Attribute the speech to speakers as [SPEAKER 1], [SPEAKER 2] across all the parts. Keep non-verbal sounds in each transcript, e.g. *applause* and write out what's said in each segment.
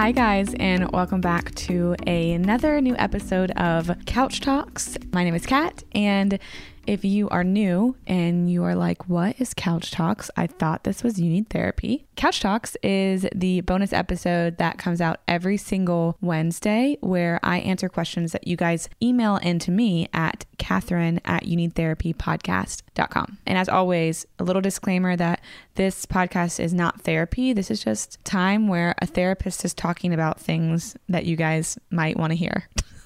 [SPEAKER 1] Hi, guys, and welcome back to another new episode of Couch Talks. My name is Kat, and if you are new and you are like, what is Couch Talks? I thought this was You Need Therapy. Couch Talks is the bonus episode that comes out every single Wednesday where I answer questions that you guys email into me at Catherine at You Need Therapy podcast.com. And as always, a little disclaimer that this podcast is not therapy. This is just time where a therapist is talking about things that you guys might want to hear. *laughs*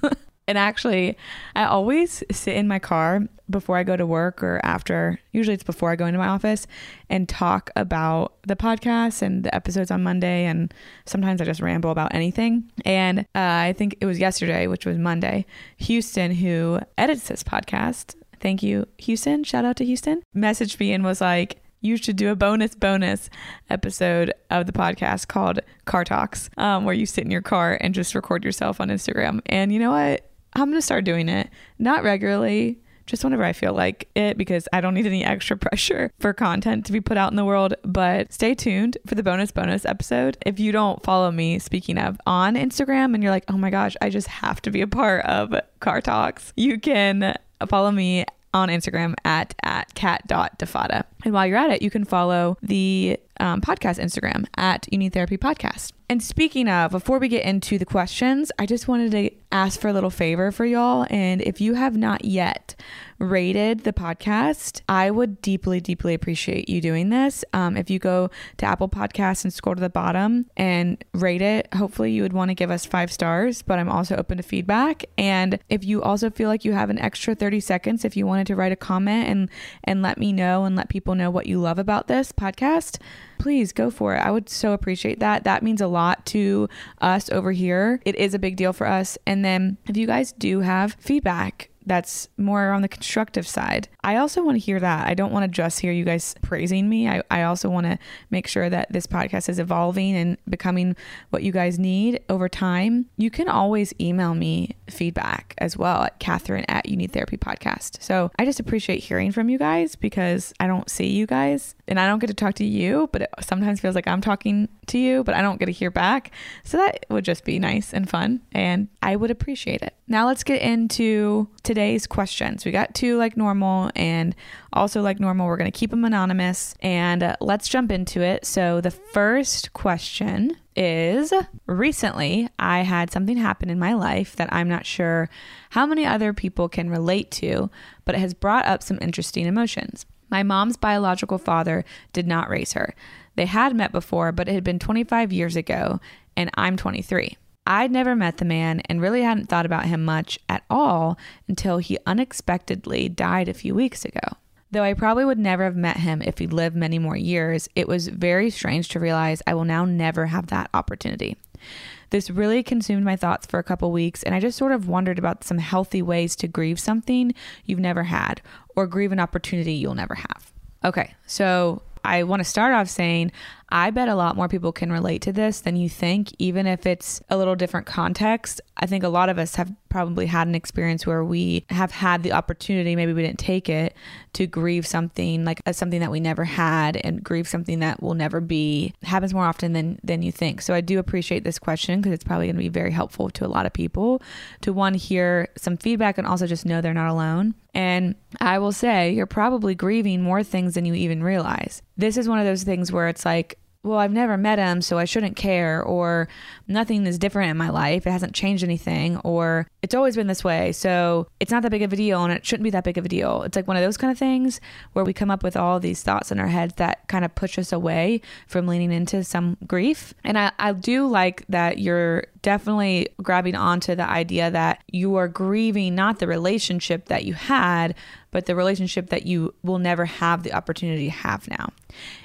[SPEAKER 1] And actually, I always sit in my car before I go to work or after, usually it's before I go into my office, and talk about the podcast and the episodes on Monday. And sometimes I just ramble about anything. And uh, I think it was yesterday, which was Monday, Houston, who edits this podcast, thank you, Houston, shout out to Houston, messaged me and was like, you should do a bonus bonus episode of the podcast called car talks um, where you sit in your car and just record yourself on instagram. And you know what I'm going to start doing it, not regularly, just whenever I feel like it because I don't need any extra *laughs* pressure for content to be put out in the world. But stay tuned for the bonus bonus episode. If you don't follow me, speaking of, on Instagram and you're like, oh my gosh, I just have to be a part of Car Talks, you can follow me on Instagram at at cat.defada. And while you're at it, you can follow the um, podcast Instagram at You Need Therapy Podcast. And speaking of, before we get into the questions, I just wanted to ask for a little favor for y'all. And if you have not yet rated the podcast, I would deeply, deeply appreciate you doing this. Um, if you go to Apple Podcasts and scroll to the bottom and rate it, hopefully you would want to give us five stars, but I'm also open to feedback. And if you also feel like you have an extra 30 seconds, if you wanted to write a comment and, and let me know and let people know what you love about this podcast, please go for it. I would so appreciate that. That means a lot to us over here. It is a big deal for us. And then if you guys do have feedback, that's more on the constructive side. I also want to hear that. I don't want to just hear you guys praising me. I, I also want to make sure that this podcast is evolving and becoming what you guys need over time. You can always email me feedback as well at Catherine at You Need Therapy Podcast. So I just appreciate hearing from you guys because I don't see you guys and I don't get to talk to you, but it sometimes feels like I'm talking to you, but I don't get to hear back. So that would just be nice and fun, and I would appreciate it. Now let's get into today's questions. We got two like normal, and also like normal, we're going to keep them anonymous, and uh, let's jump into it. So the first question is recently I had something happen in my life that I'm not sure how many other people can relate to, but it has brought up some interesting emotions. My mom's biological father did not raise her. They had met before, but it had been 25 years ago, and I'm 23. I'd never met the man and really hadn't thought about him much at all until he unexpectedly died a few weeks ago. Though I probably would never have met him if he'd lived many more years, it was very strange to realize I will now never have that opportunity. This really consumed my thoughts for a couple weeks, and I just sort of wondered about some healthy ways to grieve something you've never had or grieve an opportunity you'll never have. Okay, so I want to start off saying I bet a lot more people can relate to this than you think, even if it's a little different context. I think a lot of us have probably had an experience where we have had the opportunity, maybe we didn't take it, to grieve something like as something that we never had and grieve something that will never be. It happens more often than than you think. So I do appreciate this question because it's probably going to be very helpful to a lot of people to one hear some feedback and also just know they're not alone. And I will say, you're probably grieving more things than you even realize. This is one of those things where it's like, well, I've never met him, so I shouldn't care, or nothing is different in my life. It hasn't changed anything, or it's always been this way, so it's not that big of a deal and it shouldn't be that big of a deal. It's like one of those kind of things where we come up with all these thoughts in our heads that kind of push us away from leaning into some grief. And I, I do like that you're definitely grabbing onto the idea that you are grieving not the relationship that you had, but the relationship that you will never have the opportunity to have now.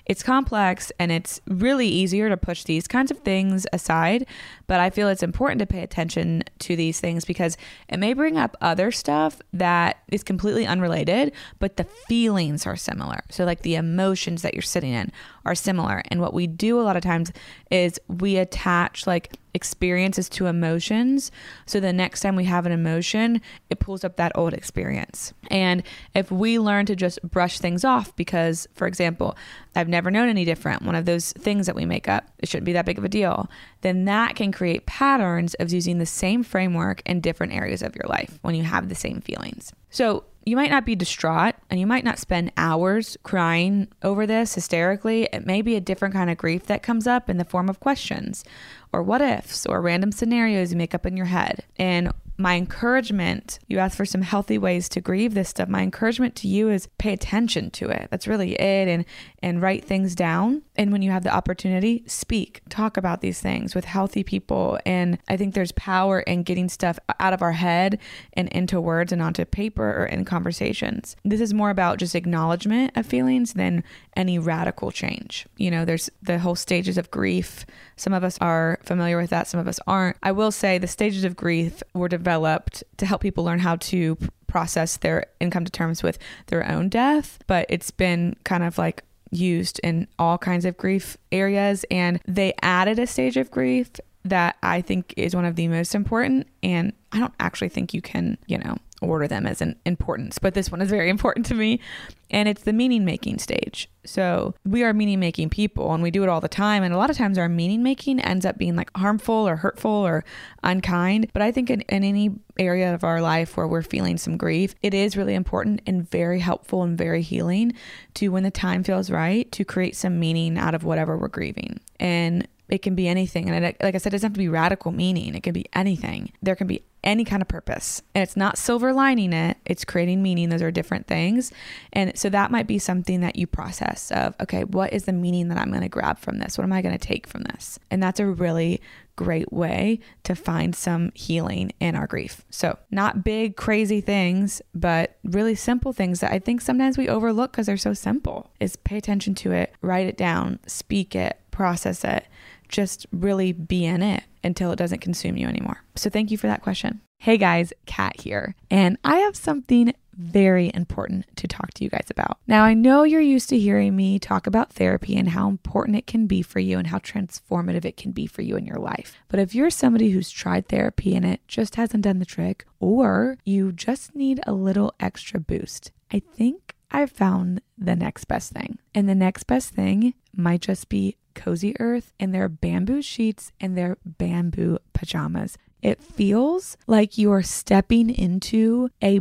[SPEAKER 1] It's complex and it's really easier to push these kinds of things aside, but I feel it's important to pay attention to these things because it may bring up other stuff that is completely unrelated, but the feelings are similar. So, like the emotions that you're sitting in are similar. And what we do a lot of times is we attach like experiences to emotions. So the next time we have an emotion, it pulls up that old experience. And if we learn to just brush things off, because, for example, I've never known any different, one of those things that we make up, it shouldn't be that big of a deal, then that can create patterns of using the same framework in different areas of your life when you have the same feelings. So you might not be distraught and you might not spend hours crying over this hysterically. It may be a different kind of grief that comes up in the form of questions or what ifs or random scenarios you make up in your head. And my encouragement, you ask for some healthy ways to grieve this stuff. My encouragement to you is pay attention to it. That's really it and and write things down. And when you have the opportunity, speak, talk about these things with healthy people. And I think there's power in getting stuff out of our head and into words and onto paper or in conversations. This is more about just acknowledgement of feelings than any radical change. You know, there's the whole stages of grief. Some of us are familiar with that, some of us aren't. I will say the stages of grief were developed to help people learn how to process their and come to terms with their own death, but it's been kind of like used in all kinds of grief areas. And they added a stage of grief that I think is one of the most important. And I don't actually think you can, you know, order them as an importance, but this one is very *laughs* important to me. And it's the meaning making stage. So we are meaning making people and we do it all the time. And a lot of times our meaning making ends up being like harmful or hurtful or unkind. But I think in, in any area of our life where we're feeling some grief, it is really important and very helpful and very healing to, when the time feels right, to create some meaning out of whatever we're grieving. And it can be anything. And it, like I said, it doesn't have to be radical meaning. It can be anything. There can be any kind of purpose. And it's not silver lining it, it's creating meaning. Those are different things. And so that might be something that you process of, okay, what is the meaning that I'm going to grab from this? What am I going to take from this? And that's a really great way to find some healing in our grief. So, not big, crazy things, but really simple things that I think sometimes we overlook because they're so simple. Is pay attention to it, write it down, speak it, process it just really be in it until it doesn't consume you anymore. So thank you for that question. Hey guys, Kat here, and I have something very important to talk to you guys about. Now, I know you're used to hearing me talk about therapy and how important it can be for you and how transformative it can be for you in your life. But if you're somebody who's tried therapy and it just hasn't done the trick, or you just need a little extra boost, I think I've found the next best thing. And the next best thing might just be Cozy Earth and their bamboo sheets and their bamboo pajamas. It feels like you are stepping into a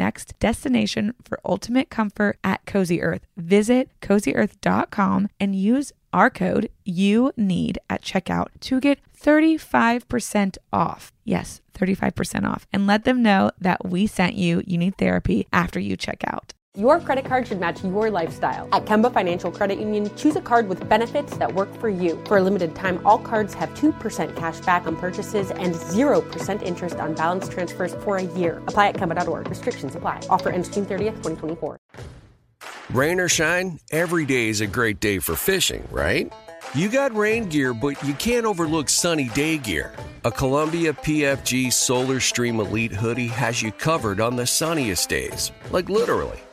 [SPEAKER 1] next destination for ultimate comfort at Cozy Earth. Visit cozyearth.com and use our code you need at checkout to get 35% off. Yes, 35% off. And let them know that we sent you You Need Therapy after you check out.
[SPEAKER 2] Your credit card should match your lifestyle. At Kemba Financial Credit Union, choose a card with benefits that work for you. For a limited time, all cards have 2% cash back on purchases and 0% interest on balance transfers for a year. Apply at Kemba.org. Restrictions apply. Offer ends June 30th, 2024.
[SPEAKER 3] Rain or shine, every day is a great day for fishing, right? You got rain gear, but you can't overlook sunny day gear. A Columbia PFG Solar Stream Elite hoodie has you covered on the sunniest days. Like literally.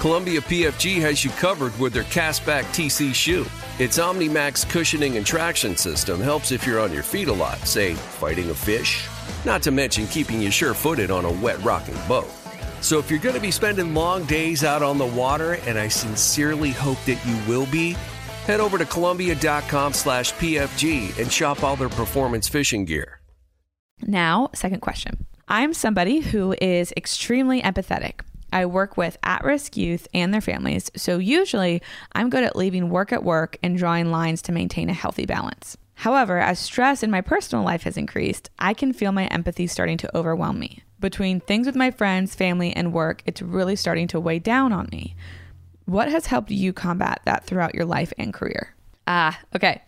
[SPEAKER 3] Columbia PFG has you covered with their castback TC shoe. Its OmniMax cushioning and traction system helps if you're on your feet a lot, say fighting a fish, not to mention keeping you sure footed on a wet rocking boat. So if you're going to be spending long days out on the water, and I sincerely hope that you will be, head over to Columbia.com slash PFG and shop all their performance fishing gear.
[SPEAKER 1] Now, second question. I'm somebody who is extremely empathetic. I work with at risk youth and their families, so usually I'm good at leaving work at work and drawing lines to maintain a healthy balance. However, as stress in my personal life has increased, I can feel my empathy starting to overwhelm me. Between things with my friends, family, and work, it's really starting to weigh down on me. What has helped you combat that throughout your life and career? Ah, okay.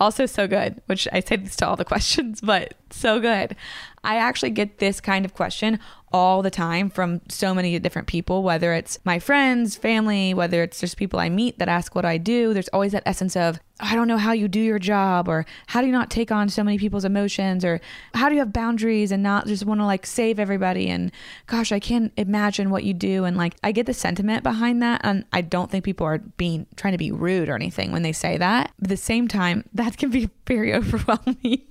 [SPEAKER 1] Also, so good, which I say this to all the *laughs* questions, but so good. I actually get this kind of question all the time from so many different people, whether it's my friends, family, whether it's just people I meet that ask what I do. There's always that essence of, I don't know how you do your job, or how do you not take on so many people's emotions, or how do you have boundaries and not just want to like save everybody? And gosh, I can't imagine what you do. And like, I get the sentiment behind that. And I don't think people are being trying to be rude or anything when they say that. But at the same time, that can be *laughs* very overwhelming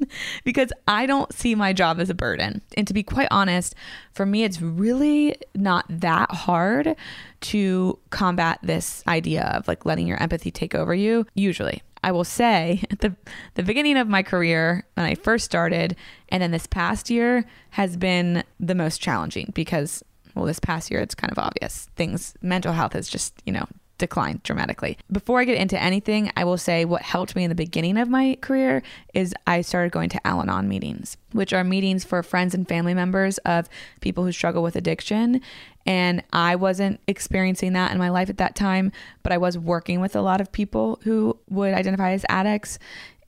[SPEAKER 1] because I don't see my job as a burden. And to be quite honest, for me, it's really not that hard to combat this idea of like letting your empathy take over you, usually. I will say *laughs* at the the beginning of my career when I first started and then this past year has been the most challenging because well this past year it's kind of obvious things mental health has just you know declined dramatically. Before I get into anything, I will say what helped me in the beginning of my career is I started going to Al Anon meetings, which are meetings for friends and family members of people who struggle with addiction. And I wasn't experiencing that in my life at that time, but I was working with a lot of people who would identify as addicts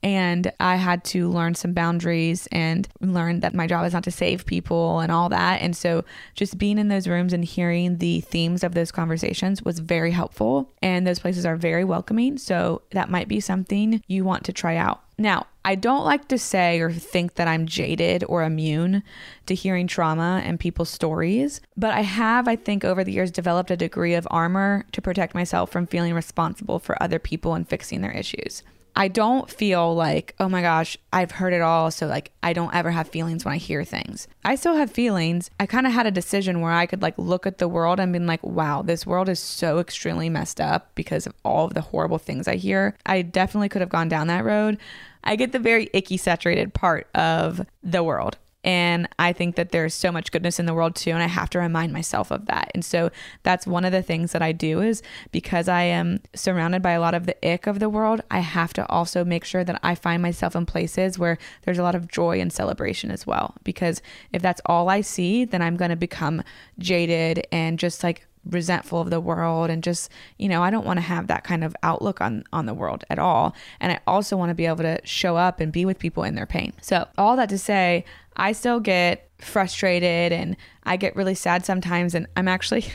[SPEAKER 1] and I had to learn some boundaries and learn that my job is not to save people and all that. And so just being in those rooms and hearing the themes of those conversations was very helpful. And those places are very welcoming. So that might be something you want to try out. Now, I don't like to say or think that I'm jaded or immune to hearing trauma and people's stories, but I have, I think, over the years developed a degree of armor to protect myself from feeling responsible for other people and fixing their issues. I don't feel like, oh my gosh, I've heard it all. So, like, I don't ever have feelings when I hear things. I still have feelings. I kind of had a decision where I could, like, look at the world and be like, wow, this world is so extremely messed up because of all of the horrible things I hear. I definitely could have gone down that road. I get the very icky, saturated part of the world. And I think that there's so much goodness in the world too. And I have to remind myself of that. And so that's one of the things that I do is because I am surrounded by a lot of the ick of the world, I have to also make sure that I find myself in places where there's a lot of joy and celebration as well. Because if that's all I see, then I'm going to become jaded and just like resentful of the world and just you know i don't want to have that kind of outlook on on the world at all and i also want to be able to show up and be with people in their pain so all that to say i still get frustrated and i get really sad sometimes and i'm actually *laughs*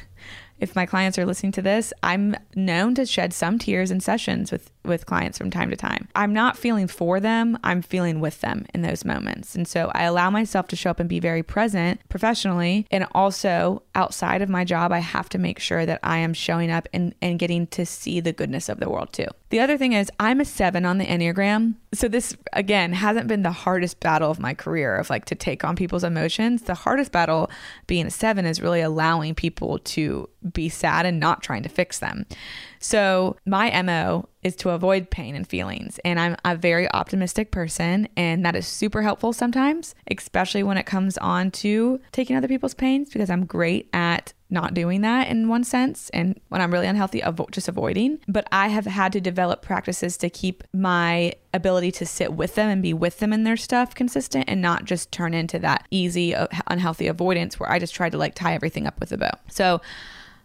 [SPEAKER 1] if my clients are listening to this, I'm known to shed some tears in sessions with with clients from time to time. I'm not feeling for them, I'm feeling with them in those moments. And so I allow myself to show up and be very present professionally and also outside of my job, I have to make sure that I am showing up and and getting to see the goodness of the world too. The other thing is, I'm a seven on the Enneagram. So, this again hasn't been the hardest battle of my career of like to take on people's emotions. The hardest battle being a seven is really allowing people to be sad and not trying to fix them. So, my MO is to avoid pain and feelings. And I'm a very optimistic person, and that is super helpful sometimes, especially when it comes on to taking other people's pains because I'm great at not doing that in one sense and when i'm really unhealthy avo- just avoiding. But i have had to develop practices to keep my ability to sit with them and be with them in their stuff consistent and not just turn into that easy uh, unhealthy avoidance where i just try to like tie everything up with a bow. So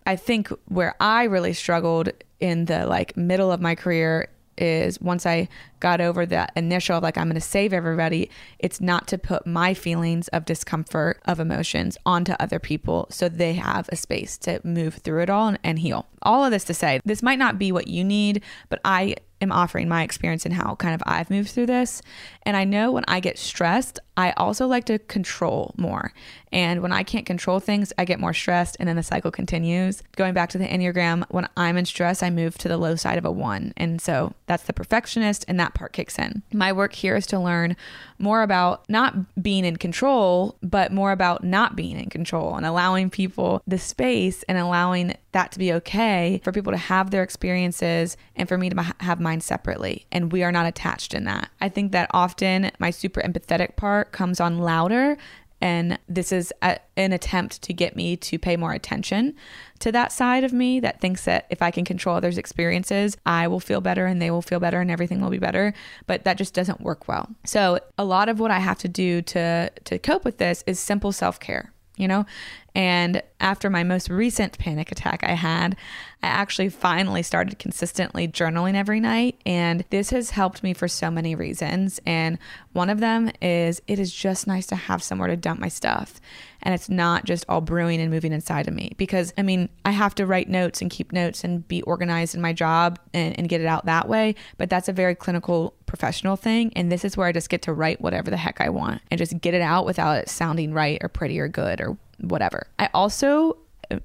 [SPEAKER 1] i think where i really struggled in the like middle of my career is once I got over that initial like I'm going to save everybody, it's not to put my feelings of discomfort of emotions onto other people so they have a space to move through it all and, and heal. All of this to say, this might not be what you need, but I am offering my experience and how kind of I've moved through this. And I know when I get stressed, I also like to control more. And when I can't control things, I get more stressed and then the cycle continues. Going back to the Enneagram, when I'm in stress, I move to the low side of a one. And so that's the perfectionist and that part kicks in. My work here is to learn more about not being in control, but more about not being in control and allowing people the space and allowing that to be okay for people to have their experiences and for me to have mine separately. And we are not attached in that. I think that often my super empathetic part comes on louder and this is a, an attempt to get me to pay more attention to that side of me that thinks that if I can control others' experiences, I will feel better and they will feel better and everything will be better. But that just doesn't work well. So a lot of what I have to do to to cope with this is simple self-care you know? And after my most recent panic attack I had, I actually finally started consistently journaling every night. And this has helped me for so many reasons. And one of them is it is just nice to have somewhere to dump my stuff. And it's not just all brewing and moving inside of me. Because, I mean, I have to write notes and keep notes and be organized in my job and, and get it out that way. But that's a very clinical professional thing. And this is where I just get to write whatever the heck I want and just get it out without it sounding right or pretty or good or whatever. I also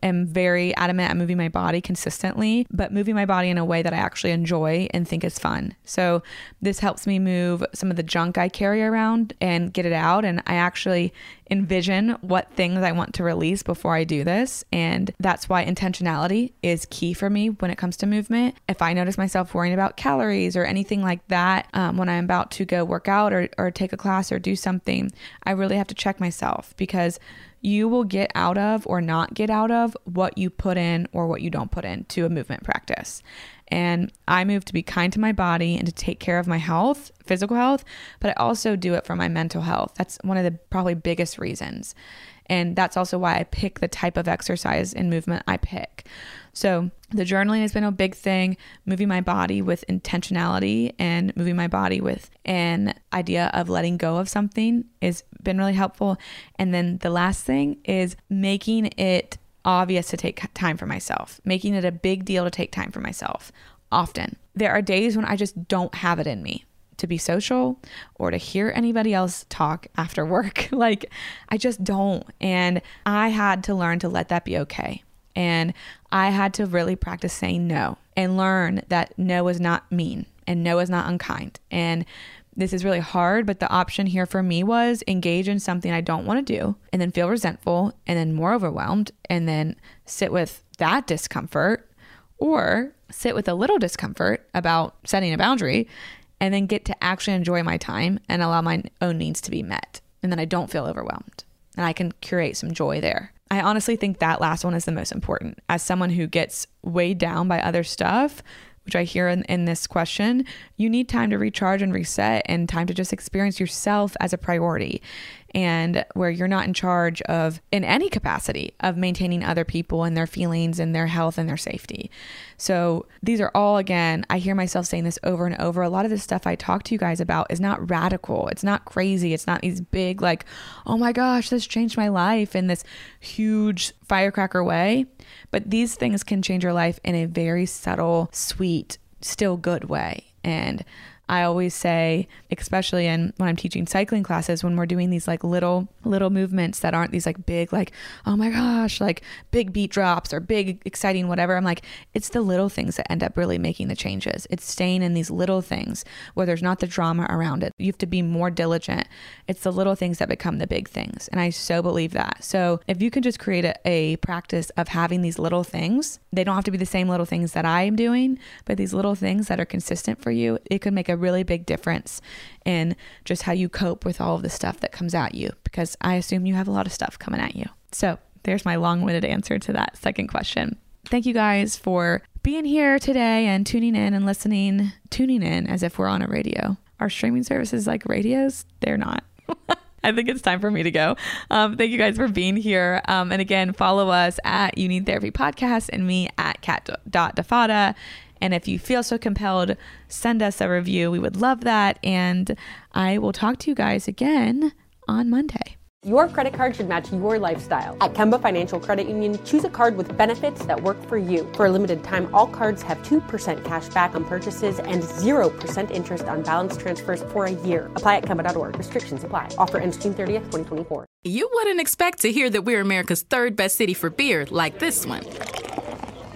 [SPEAKER 1] am very adamant at moving my body consistently, but moving my body in a way that I actually enjoy and think is fun. So this helps me move some of the junk I carry around and get it out. And I actually envision what things I want to release before I do this. And that's why intentionality is key for me when it comes to movement. If I notice myself worrying about calories or anything like that um, when I'm about to go work out or, or take a class or do something, I really have to check myself because you will get out of or not get out of what you put in or what you don't put into a movement practice. And I move to be kind to my body and to take care of my health, physical health, but I also do it for my mental health. That's one of the probably biggest reasons. And that's also why I pick the type of exercise and movement I pick. So, the journaling has been a big thing, moving my body with intentionality and moving my body with an idea of letting go of something has been really helpful. And then the last thing is making it obvious to take time for myself, making it a big deal to take time for myself often. There are days when I just don't have it in me to be social or to hear anybody else talk after work. *laughs* like, I just don't. And I had to learn to let that be okay. And I had to really practice saying no and learn that no is not mean and no is not unkind. And this is really hard, but the option here for me was engage in something I don't want to do and then feel resentful and then more overwhelmed and then sit with that discomfort or sit with a little discomfort about setting a boundary and then get to actually enjoy my time and allow my own needs to be met. And then I don't feel overwhelmed and I can curate some joy there. I honestly think that last one is the most important. As someone who gets weighed down by other stuff, which I hear in, in this question, you need time to recharge and reset and time to just experience yourself as a priority and where you're not in charge of, in any capacity, of maintaining other people and their feelings and their health and their safety. So these are all, again, I hear myself saying this over and over. A lot of the stuff I talk to you guys about is not radical, it's not crazy, it's not these big, like, oh my gosh, this changed my life in this huge firecracker way. But these things can change your life in a very subtle, sweet, still good way. And I always say, especially in when I'm teaching cycling classes, when we're doing these like little little movements that aren't these like big like oh my gosh like big beat drops or big exciting whatever. I'm like it's the little things that end up really making the changes. It's staying in these little things where there's not the drama around it. You have to be more diligent. It's the little things that become the big things, and I so believe that. So if you can just create a, a practice of having these little things, they don't have to be the same little things that I am doing, but these little things that are consistent for you, it could make a really big difference in just how you cope with all of the stuff that comes at you because I assume you have a lot of stuff coming at you. So, there's my long winded answer to that second question. Thank you guys for being here today and tuning in and listening, tuning in as if we're on a radio. Our streaming services like radios, they're not. *laughs* I think it's time for me to go. Um, thank you guys for being here. Um, and again, follow us at You Need Therapy Podcast and me at cat.defada. And if you feel so compelled, send us a review. We would love that. And I will talk to you guys again on Monday.
[SPEAKER 2] Your credit card should match your lifestyle. At Kemba Financial Credit Union, choose a card with benefits that work for you. For a limited time, all cards have 2% cash back on purchases and 0% interest on balance transfers for a year. Apply at Kemba.org. Restrictions apply. Offer ends June 30th, 2024.
[SPEAKER 4] You wouldn't expect to hear that we're America's third best city for beer like this one.